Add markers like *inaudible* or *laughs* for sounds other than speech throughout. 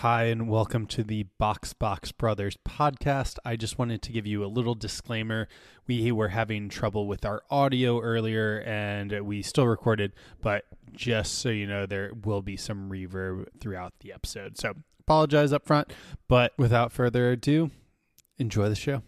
Hi, and welcome to the Box Box Brothers podcast. I just wanted to give you a little disclaimer. We were having trouble with our audio earlier, and we still recorded, but just so you know, there will be some reverb throughout the episode. So apologize up front, but without further ado, enjoy the show.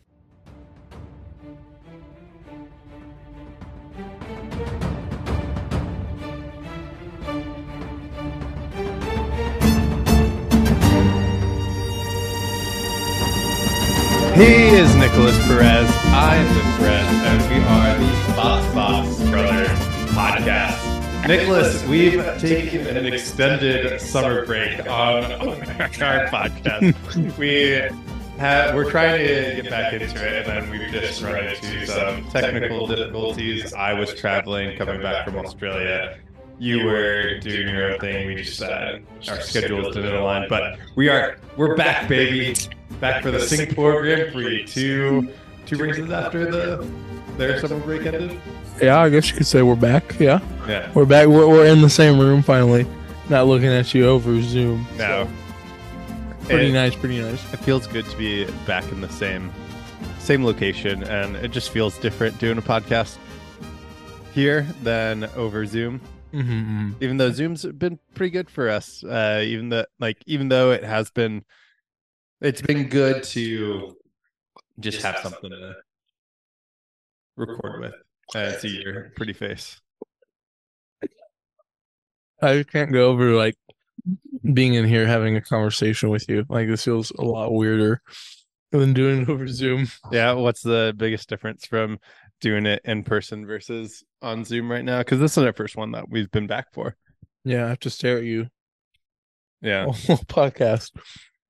I am Ben Perez, and we are the Box Box Brothers podcast. Nicholas, we've taken an extended summer break on our podcast. We have, we're trying to get back into it, and then we've just run into some technical difficulties. I was traveling, coming back from Australia. You were doing your own thing. We just uh, our schedules didn't align, but we are we're back, baby back for the Singapore Grand Prix. Two two races after the their summer break ended. Yeah, I guess you could say we're back. Yeah, Yeah. we're back. We're, we're in the same room finally, not looking at you over Zoom. No. Pretty It- nice, pretty nice. It feels good to be back in the same same location, and it just feels different doing a podcast here than over Zoom. Mm-hmm. Even though Zoom's been pretty good for us, uh, even the like, even though it has been, it's been good to just have something to record with and see your pretty face. I can't go over like being in here having a conversation with you. Like this feels a lot weirder than doing it over Zoom. Yeah, what's the biggest difference from doing it in person versus on Zoom right now? Because this is our first one that we've been back for. Yeah, I have to stare at you Yeah. *laughs* podcast.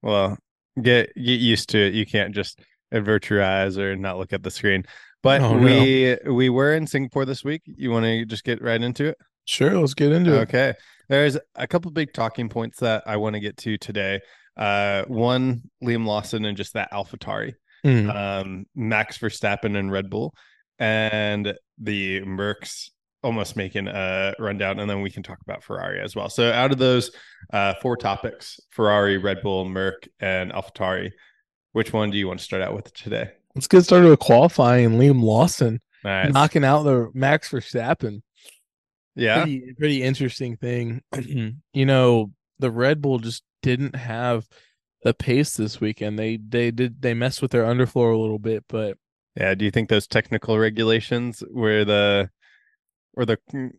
Well, get get used to it. You can't just avert your eyes or not look at the screen. But Oh, no. we we were in Singapore this week. You want to just get right into it? Sure, let's get into it. Okay. There's a couple big talking points that I want to get to today. Uh, one, Liam Lawson and just that AlphaTauri. Mm. um, Max Verstappen and Red Bull, and the Mercs almost making a rundown, and then we can talk about Ferrari as well. So, out of those uh, four topics Ferrari, Red Bull, Merc, and AlphaTauri, which one do you want to start out with today? Let's get started with qualifying. Liam Lawson right. knocking out the Max Verstappen. yeah. pretty, pretty interesting thing. *clears throat* you know, the Red Bull just didn't have the pace this weekend. They they did they messed with their underfloor a little bit, but Yeah. Do you think those technical regulations were the were the mm,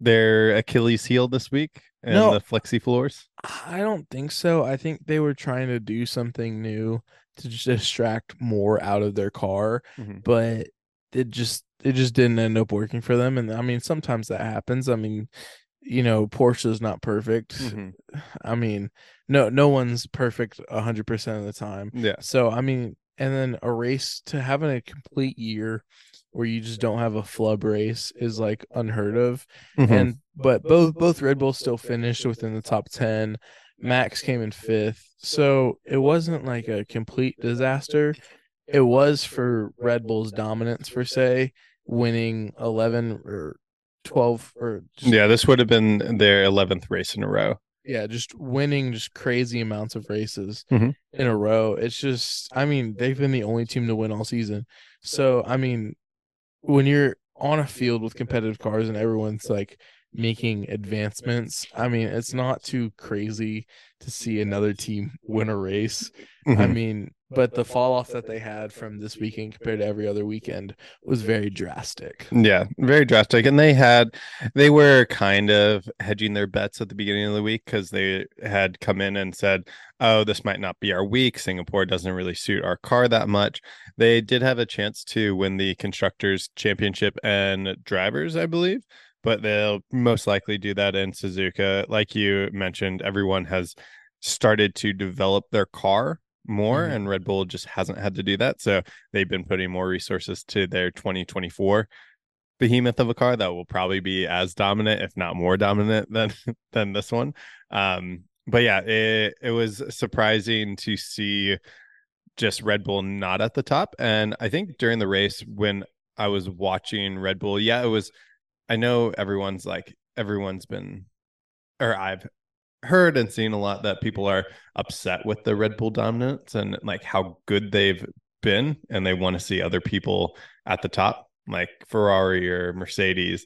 their Achilles heel this week and No. the flexi floors? I don't think so. I think they were trying to do something new to just distract more out of their car, Mhm. but it just it just didn't end up working for them. And I mean, sometimes that happens. I mean, you know, Porsche is not perfect. Mhm. *sighs* I mean, no no one's perfect hundred percent of the time. Yeah. So I mean, and then a race to having a complete year where you just don't have a flub race is like unheard of. Mhm. And but both both Red Bulls still finished within the top ten. Max came in fifth, so it wasn't like a complete disaster. It was for Red Bull's dominance per se, winning eleven or twelve or just, yeah, this would have been their 11th race in a row. yeah, just winning just crazy amounts of races Mhm. in a row. It's just, I mean, they've been the only team to win all season. So, I mean, when you're on a field with competitive cars and everyone's like making advancements, I mean, it's not too crazy to see another team win a race. I Mhm. mean, but the fall off that they had from this weekend compared to every other weekend was very drastic. Yeah, very drastic. And they had, they were kind of hedging their bets at the beginning of the week because they had come in and said, oh, this might not be our week. Singapore doesn't really suit our car that much. They did have a chance to win the Constructors' Championship and Drivers, I believe, but they'll most likely do that in Suzuka. Like you mentioned, everyone has started to develop their car more Mhm. and Red Bull just hasn't had to do that. So they've been putting more resources to their 2024 behemoth of a car that will probably be as dominant, if not more dominant *laughs* than than this one. Um, but yeah, it it was surprising to see just Red Bull not at the top. And I think during the race when I was watching Red Bull, yeah, it was I know everyone's like everyone's been or I've heard and seen a lot that people are upset with the Red Bull dominance and like how good they've been, and they want to see other people at the top, like Ferrari or Mercedes.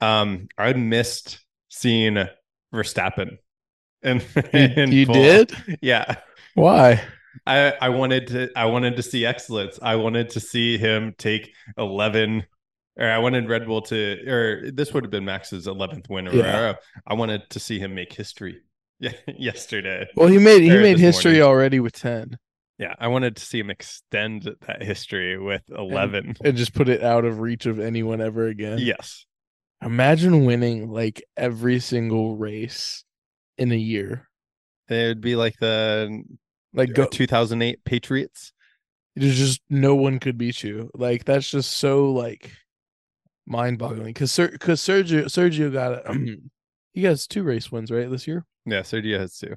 Um, I missed seeing Verstappen. And You, you did? yeah. Why? I, I wanted to I wanted to see excellence. I wanted to see him take eleven or I wanted Red Bull to or this would have been Max's eleventh win or Yeah. I wanted to see him make history. *laughs* Yeah, yesterday. Well, he made he made history morning. already with ten, Yeah, I wanted to see him extend that history with eleven. and just put it out of reach of anyone ever again. Yes. Imagine winning like every single race in a year. It would be like the Like go, uh, 2008 Patriots. there's just no one could beat you. Like that's just so like mind boggling. Because because Sergio Sergio got a, *clears throat* he has two race wins right this year. Yeah, Sergio has two.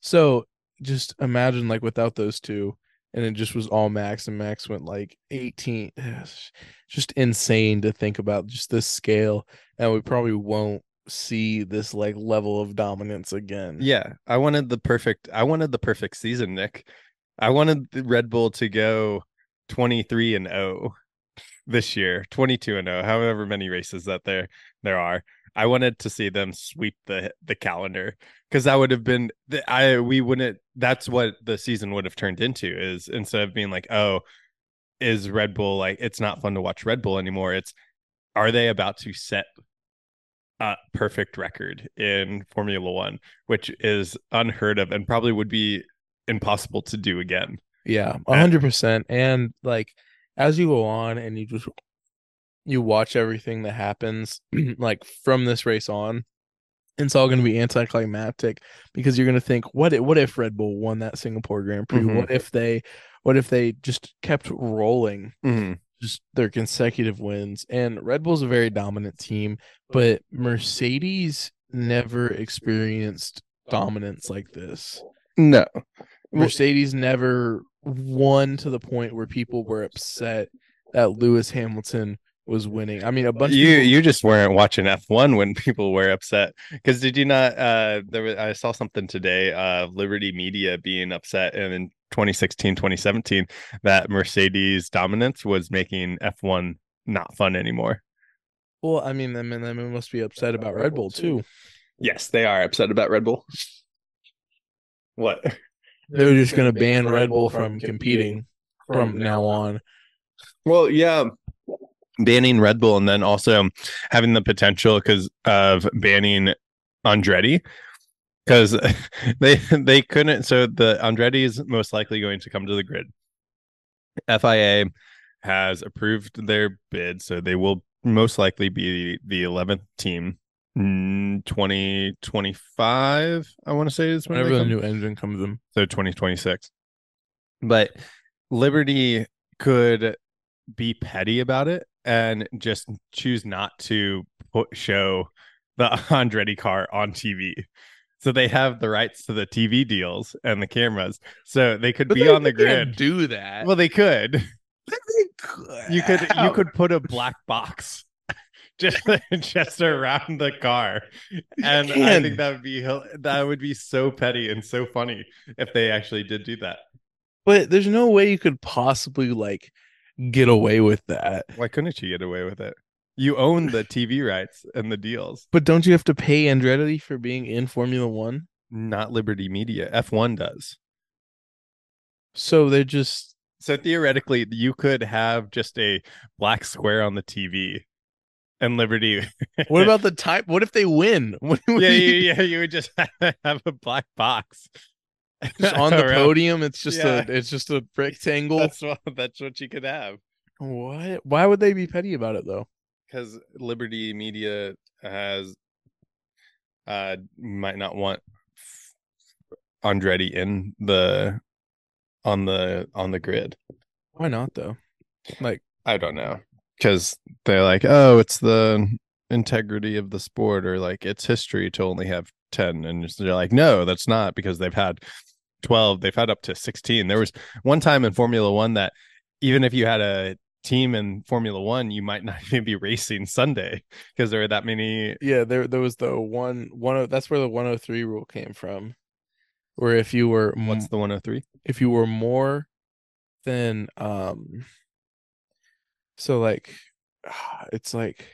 So just imagine like without those two, and it just was all Max, and Max went like 18. It's *sighs* Just insane to think about just this scale, and we probably won't see this like level of dominance again. Yeah, I wanted the perfect. I wanted the perfect season, Nick. I wanted the Red Bull to go 23 and 0 this year, 22 and 0, however many races that there there are. I wanted to see them sweep the the calendar because that would have been the, I we wouldn't. That's what the season would have turned into is instead of being like, oh, is Red Bull like it's not fun to watch Red Bull anymore. It's are they about to set a perfect record in Formula One, which is unheard of and probably would be impossible to do again. Yeah, a hundred percent. And like as you go on and you just you watch everything that happens *clears throat* like from this race on, it's all going to be anticlimactic because you're going to think, what if, what if Red Bull won that Singapore Grand Prix? Mhm. What if they what if they just kept rolling just their consecutive wins? And Red Bull's a very dominant team, but Mercedes never experienced dominance like this. No. Mercedes never won to the point where people were upset that Lewis Hamilton was winning. I mean, a bunch you of people, you just weren't watching F1 when *laughs* people were upset because did you not uh there was, I saw something today uh Liberty Media being upset and in 2016 2017 that Mercedes dominance was making F1 not fun anymore. well, I mean, them and them must be upset about Red Bull too. Yes, they are upset about Red Bull. *laughs* What? They were just going to ban Red Bull from competing from now on. Well, yeah, banning Red Bull and then also having the potential because of banning Andretti because *laughs* they they couldn't. So the Andretti is most likely going to come to the grid. FIA has approved their bid, so they will most likely be the eleventh team. Mm, 2025 i want to say is when they Whenever the new engine comes in. so 2026 but liberty could be petty about it and just choose not to put, show the *laughs* andretti car on tv so they have the rights to the tv deals and the cameras. So they could be on the grid. do that. well they could. You could you could put a black box just *laughs* just around the car. And i think that would be that would be so petty and so funny if they actually did do that. But there's no way you could possibly like get away with that. why couldn't you get away with it? You own the tv rights and the deals. But don't you have to pay Andretti for being in Formula One? not liberty media. F1 does. So they're just so theoretically you could have just a black square on the tv and liberty *laughs* what about the *laughs* type? What if they win? *laughs* Yeah, yeah, you- yeah. You would just have a black box just on the podium. It's just Yeah. a it's just a rectangle. That's what that's what you could have What? Why would they be petty about it though? because Liberty Media has uh might not want Andretti in the on the on the grid. Why not though? Like I don't know because they're like, oh, it's the integrity of the sport or like it's history to only have 10 and they're like no that's not because they've had 12 they've had up to 16 there was one time in formula 1 that even if you had a team in Formula One, you might *laughs* not even be racing Sunday because there are that many. Yeah, there there was the one one of that's where the 103 rule came from. Where if you were What's the 103? if you were more than um so like *sighs* it's like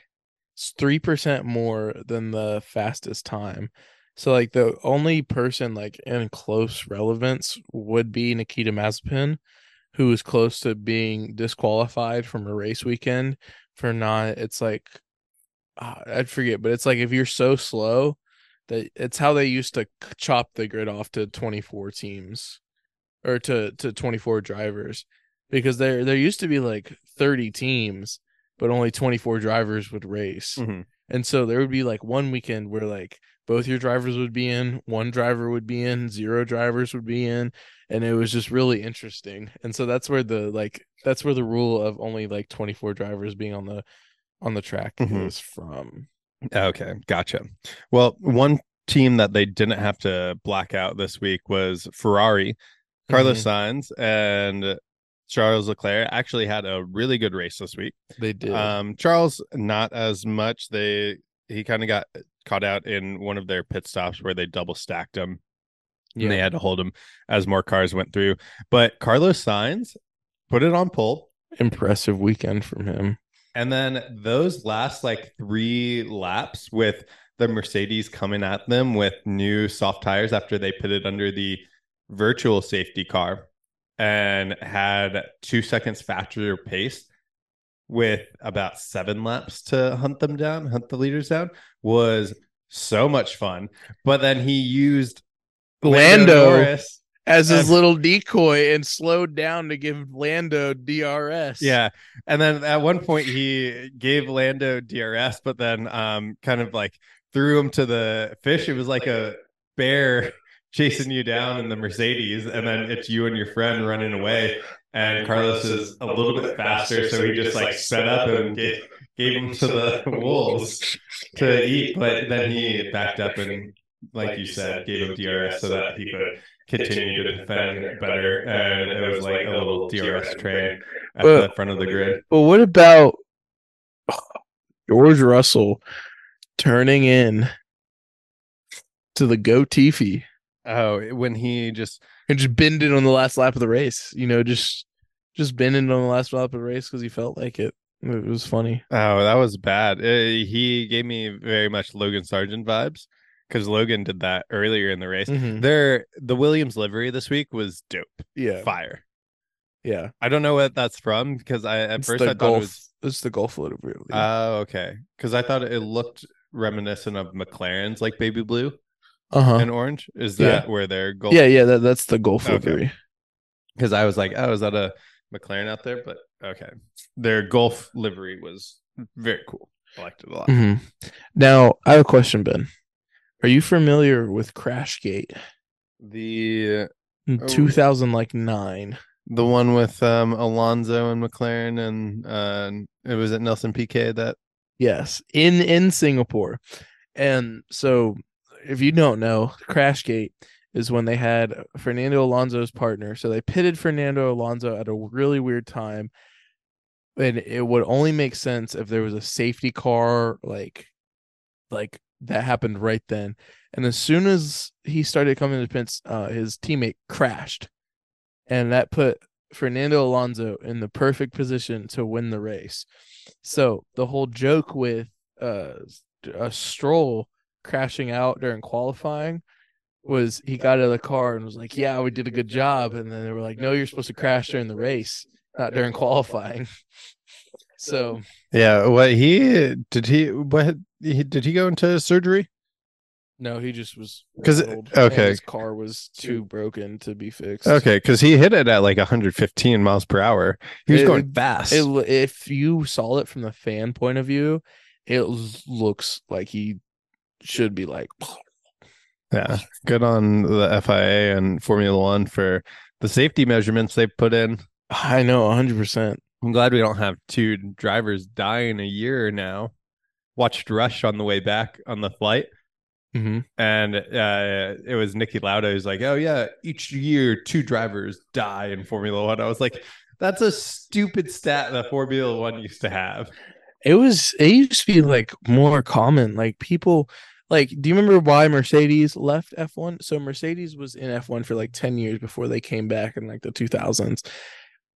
it's three percent more than the fastest time. So like the only person like in close relevance would be Nikita Mazepin, who is close to being disqualified from a race weekend for not. It's like uh, I'd forget, but it's like if you're so slow that it's how they used to chop the grid off to 24 teams or to to 24 drivers because there there used to be like 30 teams but only 24 drivers would race Mhm. and so there would be like one weekend where like both your drivers would be in one driver would be in zero drivers would be in and it was just really interesting and so that's where the like that's where the rule of only like 24 drivers being on the on the track Mhm. is from Okay, gotcha. Well, one team that they didn't have to black out this week was Ferrari. Carlos Sainz and Charles Leclerc actually had a really good race this week. they did Um, Charles not as much. They he kind of got caught out in one of their pit stops where they double stacked him and they had to hold him as more cars went through. But Carlos Sainz put it on pole. impressive weekend from him And then those last like three laps with the Mercedes coming at them with new soft tires after they pitted under the virtual safety car and had two seconds faster pace with about seven laps to hunt them down, hunt the leaders down was so much fun. But then he used Lando Norris as his little decoy and slowed down to give Lando DRS. Yeah. And then at one point he gave Lando DRS, but then um kind of like threw him to the fish. It was like a bear chasing you down in the Mercedes, and then it's you and your friend running away. And Carlos is a little bit faster, so he just like sped up and gave, gave him to the wolves to eat. But then he backed up and, like you said, gave him DRS so that he could continue to defend better. And it was like a little DRS train at Well- the front of the grid. But what about George Russell turning in to the Go Tiffy Oh, when he just and just bending on the last lap of the race? You know, just just bending on the last lap of the race because he felt like it. It was funny. oh that was bad. Uh, he gave me very much Logan Sargeant vibes because Logan did that earlier in the race. Mhm. Their the Williams livery this week was dope, Yeah, fire. yeah. I don't know what that's from because I at It's first I thought Gulf. it was It's the Gulf livery. oh okay because I thought it looked reminiscent of McLaren's like baby blue uh huh. and orange. Is Yeah. that where they're gold? Yeah, yeah. That, that's the Okay. livery. because I was like, oh, is that a McLaren out there? But okay, their Gulf livery was very cool. I liked it a lot. hmm Now I have a question, Ben. Are you familiar with Crashgate The in Oh. two thousand like nine? the one with um Alonso and McLaren and uh it was at Nelson Piquet that Yes, in in Singapore. And so if you don't know, Crashgate is when they had Fernando Alonso's partner. So they pitted Fernando Alonso at a really weird time. And it would only make sense if there was a safety car like like that happened right then. And as soon as he started coming to pits, uh, his teammate crashed. And that put Fernando Alonso in the perfect position to win the race. So the whole joke with uh a stroll crashing out during qualifying was he got out of the car and was like, Yeah, we did a good job. And then they were like, No, you're supposed to crash during the race, not during qualifying. *laughs* so yeah what he did he what he did he go into surgery no, he just was because okay. his car was too broken to be fixed. okay because he hit it at like 115 miles per hour he was It- going fast It, if you saw it from the fan point of view, it looks like he should be like yeah good on the FIA and Formula One for the safety measurements they put in I know, hundred percent. I'm glad we don't have two drivers dying a year now. Watched Rush on the way back on the flight, Mm-hmm. and uh, it was Niki Lauda who's like, "Oh yeah, each year two drivers die in Formula One." I was like, That's a stupid stat that Formula One used to have. It was it used to be like more common. Like people like do you remember why Mercedes left F1? So Mercedes was in F1 for like 10 years before they came back in like the 2000s.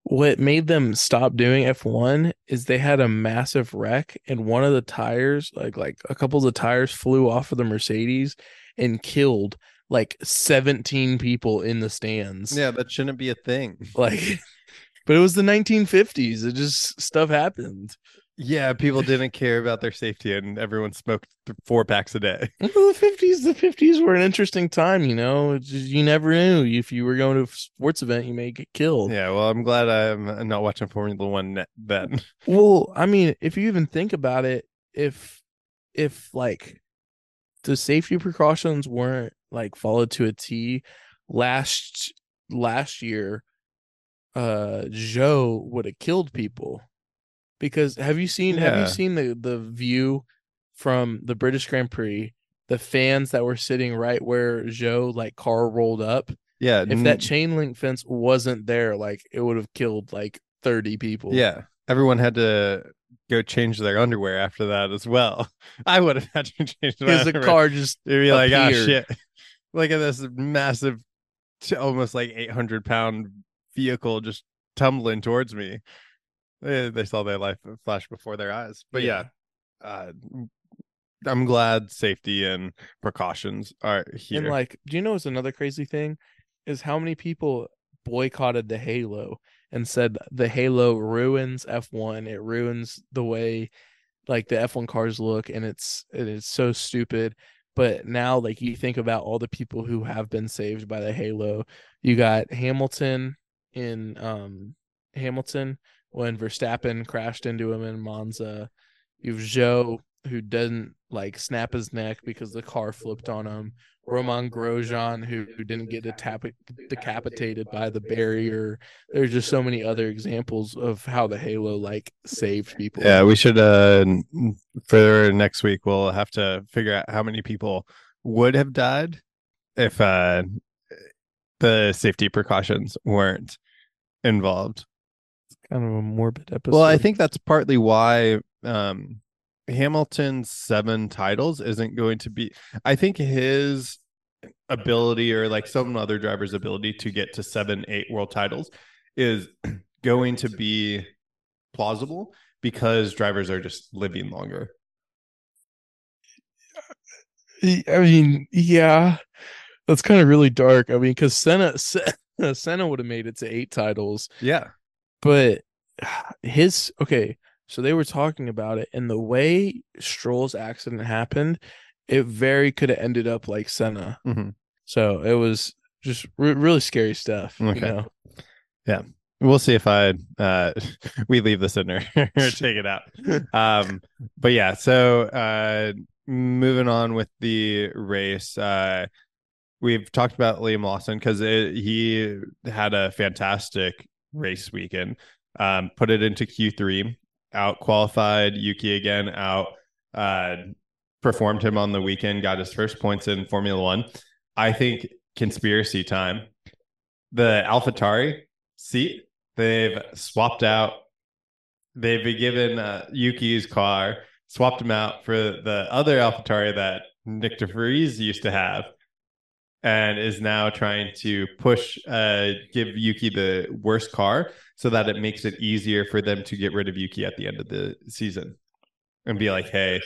What made them stop doing F1 is they had a massive wreck and one of the tires, like like a couple of the tires flew off of the Mercedes and killed like 17 people in the stands. Yeah, that shouldn't be a thing. Like *laughs* but it was the 1950s. It just stuff happened. Yeah, people didn't care about their safety, and everyone smoked th- four packs a day. *laughs* Well, the fifties, the fifties were an interesting time. You know, just- you never knew if you were going to a sports event, you may get killed. Yeah, well, I'm glad I'm not watching Formula One ne- then. *laughs* Well, I mean, if you even think about it, if if like the safety precautions weren't like followed to a T, last last year, uh, Zhou would have killed people. Because have you seen have you seen the the view from the British Grand Prix? The fans that were sitting right where Zhou like car rolled up. Yeah, If that chain link fence wasn't there, like it would have killed like thirty people. yeah, everyone had to go change their underwear after that as well. *laughs* I would have had *laughs* to change my because the car just It'd be like, oh shit. *laughs* Look at this massive, almost like 800 pound vehicle just tumbling towards me. They, they saw their life flash before their eyes. But yeah, uh, I'm glad safety and precautions are here. And like, do you know what's another crazy thing? Is how many people boycotted the Halo and said the Halo ruins F1. It ruins the way like the F1 cars look, and it's it is so stupid. But now, like you think about all the people who have been saved by the Halo. You got Hamilton in um Hamilton when Verstappen crashed into him in Monza. You've Zhou who doesn't like snap his neck because the car flipped on him. Romain Grosjean who, who didn't get decap- decapitated by the barrier. There's just so many other examples of how the Halo like saved people. yeah, we should, uh, for next week, we'll have to figure out how many people would have died if uh, the safety precautions weren't involved. Kind of a morbid episode. Well, I think that's partly why um Hamilton's seven titles isn't going to be I think his ability or like some other driver's ability to get to seven, eight world titles is *clears throat* going to be plausible because drivers are just living longer. I mean, yeah, that's kind of really dark. I mean, because *laughs* Senna, Senna, Senna would have made it to eight titles, Yeah. But his okay. So they were talking about it, and the way Stroll's accident happened, it very could have ended up like Senna. Mhm. So it was just re- really scary stuff. You Okay. Yeah. We'll see if I uh *laughs* we leave this in or, *laughs* or take it out. Um but yeah, so uh moving on with the race, uh we've talked about Liam Lawson because he had a fantastic race weekend. Um put it into Q3, out qualified Yuki again, out uh performed him on the weekend, got his first points in Formula One. I think conspiracy time. The AlphaTauri seat they've swapped out they've been given uh, Yuki's car swapped him out for the other AlphaTauri that Nyck de Vries used to have and is now trying to push uh give Yuki the worst car so that it makes it easier for them to get rid of Yuki at the end of the season and be like hey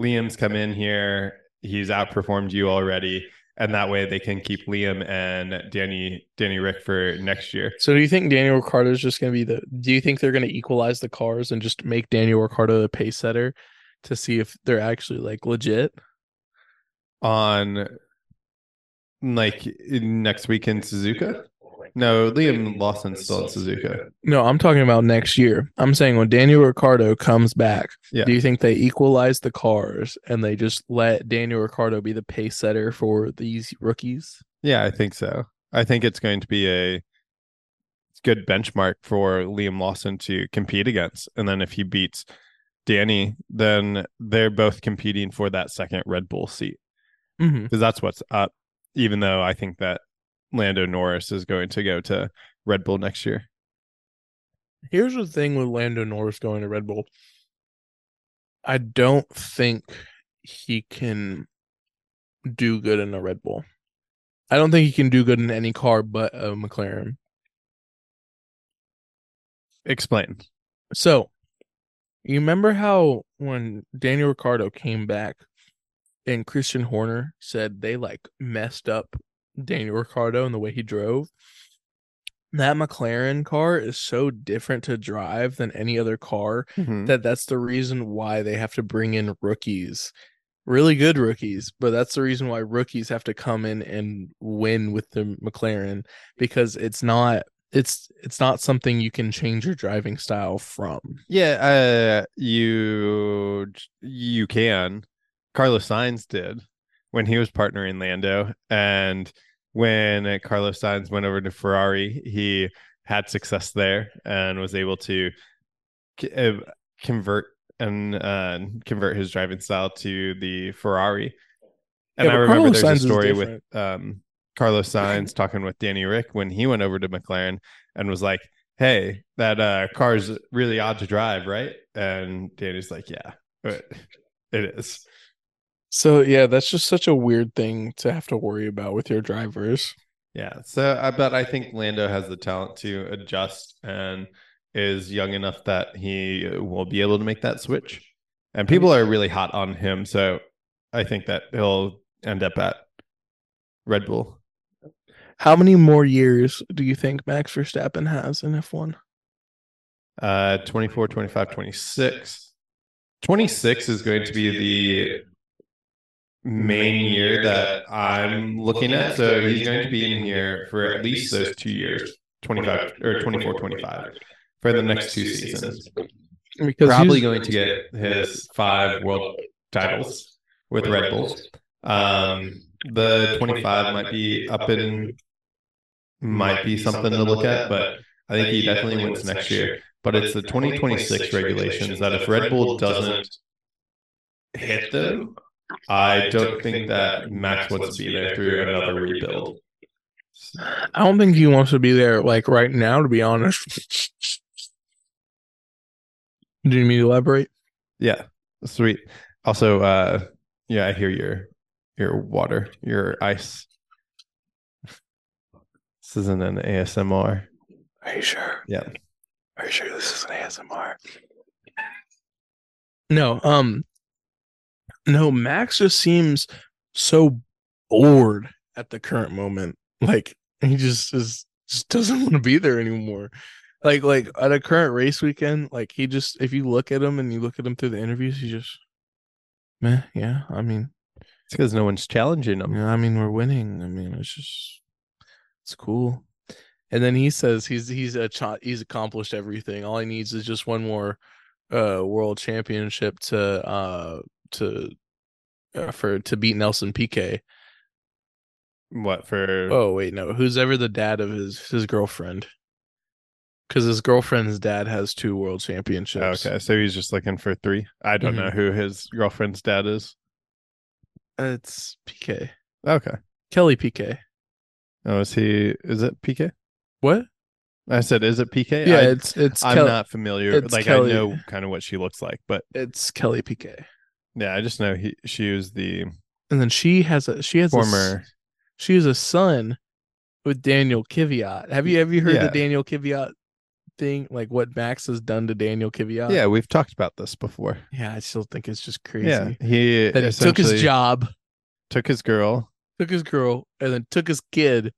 Liam's come in here he's outperformed you already and that way they can keep Liam and Danny Danny Rick for next year. So do you think Daniel Ricciardo is just going to be the? Do you think they're going to equalize the cars and just make Daniel Ricciardo the pace setter to see if they're actually like legit? on like next week in Suzuka? No, Liam Lawson's still in Suzuka. No, I'm talking about next year. I'm saying when Daniel Ricciardo comes back, Yeah. do you think they equalize the cars and they just let Daniel Ricciardo be the pace setter for these rookies? Yeah, I think so. I think it's going to be a good benchmark for Liam Lawson to compete against. And then if he beats Danny, then they're both competing for that second Red Bull seat Mm-hmm. because that's what's up. Even though I think that Lando Norris is going to go to Red Bull next year. Here's the thing with Lando Norris going to Red Bull. I don't think he can do good in a Red Bull. I don't think he can do good in any car but a McLaren. Explain. So, you remember how when Daniel Ricciardo came back and Christian Horner said they like messed up Daniel Ricciardo and the way he drove? That McLaren car is so different to drive than any other car Mhm. that that's the reason why they have to bring in rookies really good rookies but that's the reason why rookies have to come in and win with the mclaren because it's not it's it's not something you can change your driving style from Yeah, uh, you you can. Carlos Sainz did when he was partnering Lando, and when Carlos Sainz went over to Ferrari, he had success there and was able to c- uh, convert and uh, convert his driving style to the Ferrari. And Yeah, I remember Carlos there's Sainz a story with um, Carlos Sainz talking with Danny Rick when he went over to McLaren and was like, "Hey, that uh, car's really odd to drive, right?" And Danny's like, "Yeah, it is." So yeah that's just such a weird thing to have to worry about with your drivers Yeah. So I bet I think Lando has the talent to adjust and is young enough that he will be able to make that switch. And people are really hot on him, so I think that he'll end up at Red Bull. how many more years do you think max verstappen has in f1 Uh 24, 25, 26. 26 is going to be the main year that I'm looking at. So he's going to be in here for at least those two years, 25 or 24, 25 for the next two seasons. because Probably going to get his five world titles with Red Bull. Um, the 25 might be up in, might be something to look at, but I think he definitely wins next year. But it's the 2026 regulations that if Red Bull doesn't hit them, I don't think that Max wants to be there through another rebuild. I don't think he wants to be there like right now, to be honest. Do you need me to elaborate? Yeah, sweet. Also, uh, yeah, I hear your your water, your ice. This isn't an ASMR. Are you sure? Yeah. Are you sure this is an ASMR? No, um, no, Max just seems so bored at the current moment. Like he just is just doesn't want to be there anymore. Like like at a current race weekend, like he just if you look at him and you look at him through the interviews, he just man, yeah. I mean, It's because no one's challenging him. yeah, I mean we're winning. I mean it's just it's cool. And then he says he's he's a ch- he's accomplished everything. All he needs is just one more uh world championship to uh to uh, for to beat Nelson Piquet. What for? Oh wait, no, who's ever the dad of his his girlfriend? Because his girlfriend's dad has two world championships. okay, so he's just looking for three. I don't know who his girlfriend's dad is. it's Piquet, Okay. Kelly Piquet. Oh, is he? Is it Piquet? What? I said, is it Piquet? Yeah, I, it's it's I'm Kel- not familiar. it's Like Kelly. I know kind of what she looks like, but it's Kelly Piquet. Yeah, I just know he she was the And then she has a she has a former. she has a son with Daniel Kvyat. Have you have you heard Yeah. the Daniel Kvyat thing? Like what Max has done to Daniel Kvyat? Yeah, we've talked about this before. Yeah, I still think it's just crazy. Yeah, he That he took his job, took his girl, took his girl, and then took his kid.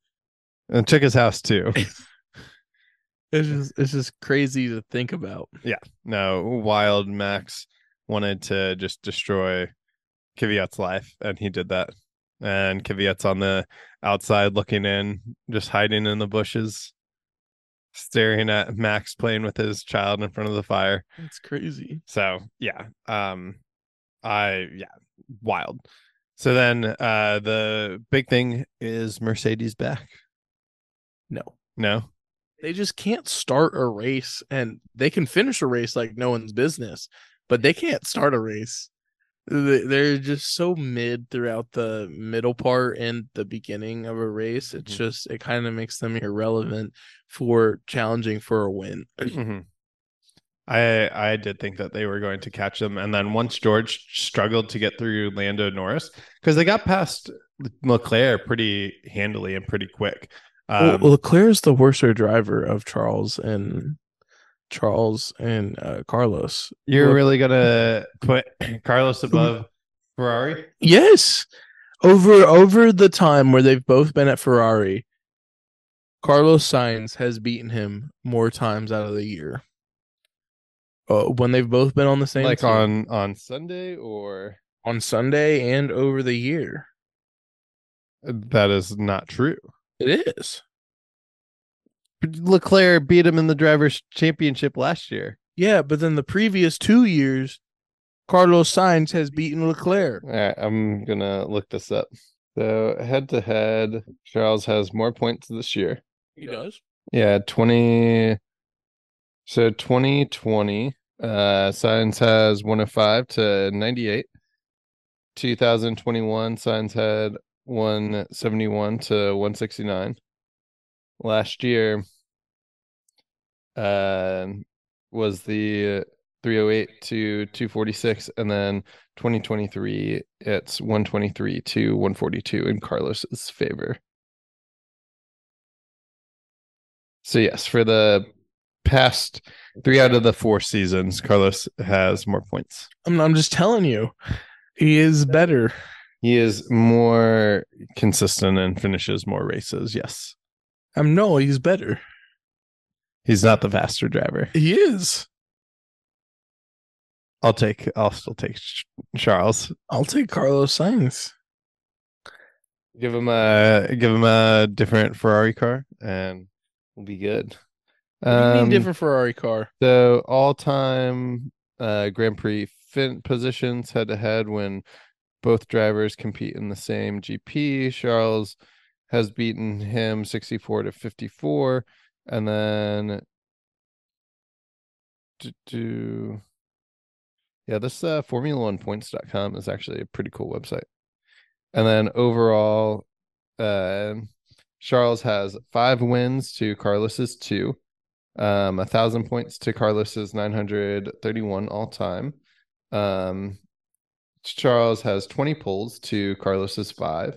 and took his house too. *laughs* It's just it's just crazy to think about. Yeah, no, Wild Max wanted to just destroy Kvyat's life, and he did that. And Kvyat's on the outside looking in, just hiding in the bushes, staring at Max playing with his child in front of the fire. It's crazy. So yeah, um, I yeah, wild. So then, uh, the big thing is Mercedes back. No. No, They just can't start a race and they can finish a race like no one's business, but they can't start a race. They- They're just so mid throughout the middle part and the beginning of a race. It's Mhm. just it kind of makes them irrelevant for challenging for a win. Mhm. I I did think that they were going to catch them, and then once George struggled to get through Lando Norris because they got past Leclerc pretty handily and pretty quick. Um, well, Leclerc is the worser driver of Charles and Charles and uh, Carlos. you're really gonna *laughs* put Carlos above Ferrari? Yes. Over over the time where they've both been at Ferrari, Carlos Sainz has beaten him more times out of the year. Uh, when they've both been on the same like team. on on Sunday or on Sunday and over the year. that is not true. It is. Leclerc beat him in the drivers' championship last year. Yeah, but then the previous two years, Carlos Sainz has beaten Leclerc. All right, I'm gonna look this up. So head to head, Charles has more points this year. He does. Yeah, 20 so 2020 uh Sainz has 105 to 98. 2021 Sainz had 171 to 169. Last year uh was the 308 to 246 and then 2023 it's 123 to 142 in Carlos's favor. So yes, for the past three out of the four seasons, Carlos has more points. I'm, I'm just telling you, he is better. He is more consistent and finishes more races. Yes, I'm no, he's better. he's not the faster driver. He is. I'll take. I'll still take Charles. I'll take Carlos Sainz. Give him a give him a different Ferrari car, and we'll be good. What do you mean Um, different Ferrari car? So all time uh Grand Prix fin positions head to head when both drivers compete in the same GP. Charles has beaten him 64 to 54 and then do yeah this uh formula one points.com is actually a pretty cool website. And then overall uh charles has five wins to carlos's two um a thousand points to carlos's 931 all time um charles has 20 pulls to carlos's five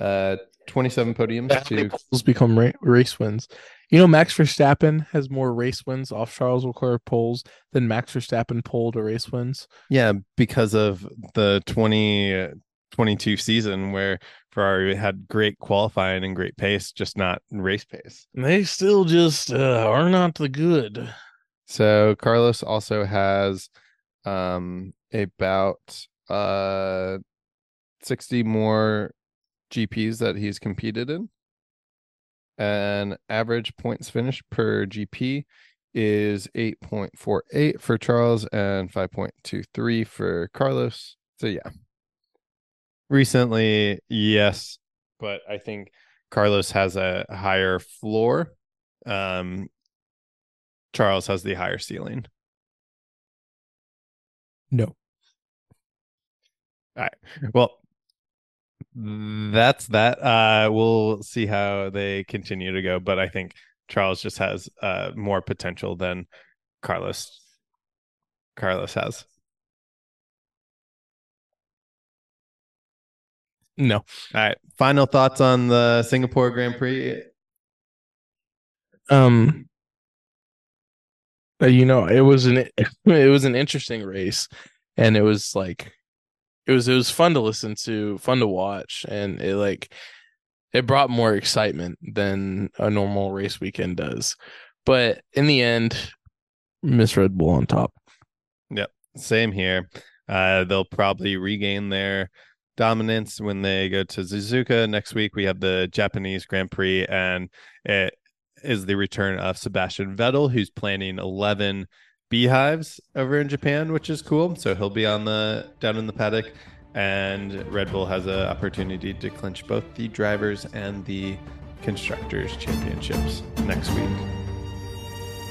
uh 27 podiums to poles become ra- race wins? You know, Max Verstappen has more race wins off Charles Leclerc poles than Max Verstappen pole to race wins. yeah because of the 2022 season where ferrari had great qualifying and great pace just not race pace They still just uh, are not the good. So Carlos also has um about uh 60 more GPs that he's competed in. And average points finished per GP is 8.48 for Charles and 5.23 for Carlos. So yeah. Recently, yes, but I think Carlos has a higher floor. Um Charles has the higher ceiling. No. All right. Well, that's that. Uh, we'll see how they continue to go, but I think Charles just has uh more potential than Carlos. Carlos has. No. All right. Final thoughts on the Singapore Grand Prix. Um uh, you know, it was an *laughs* it was an interesting race and it was like it was it was fun to listen to, fun to watch and it like it brought more excitement than a normal race weekend does. But in the end, Miss Red Bull on top. Yep, same here. Uh, they'll probably regain their dominance when they go to Suzuka next week. We have the Japanese Grand Prix, and it is the return of Sebastian Vettel, who's planning 11 beehives over in Japan, which is cool. So he'll be on the down in the paddock, and Red Bull has an opportunity to clinch both the drivers and the constructors championships next week.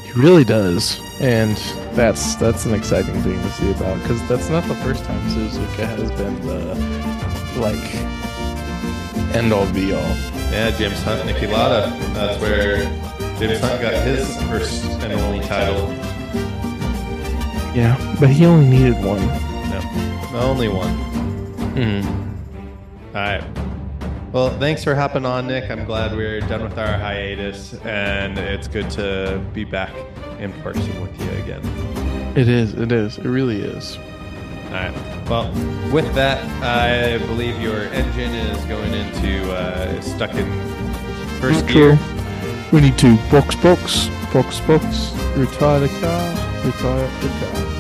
He really does. And that's that's an exciting thing to see about because that's not the first time Suzuka has been the like end all be all. Yeah, James Hunt, Niki Lauda. That's where James Hunt got his first and only title. Yeah, but he only needed one. No, only one. Mm. All right. Well, thanks for hopping on, Nick. I'm glad we're done with our hiatus, and it's good to be back in person with you again. It is. It is. It really is. All right. Well, with that, I believe your engine is going into uh, stuck in first gear. We need to box, box, box, box. Retire the car. Retire the car.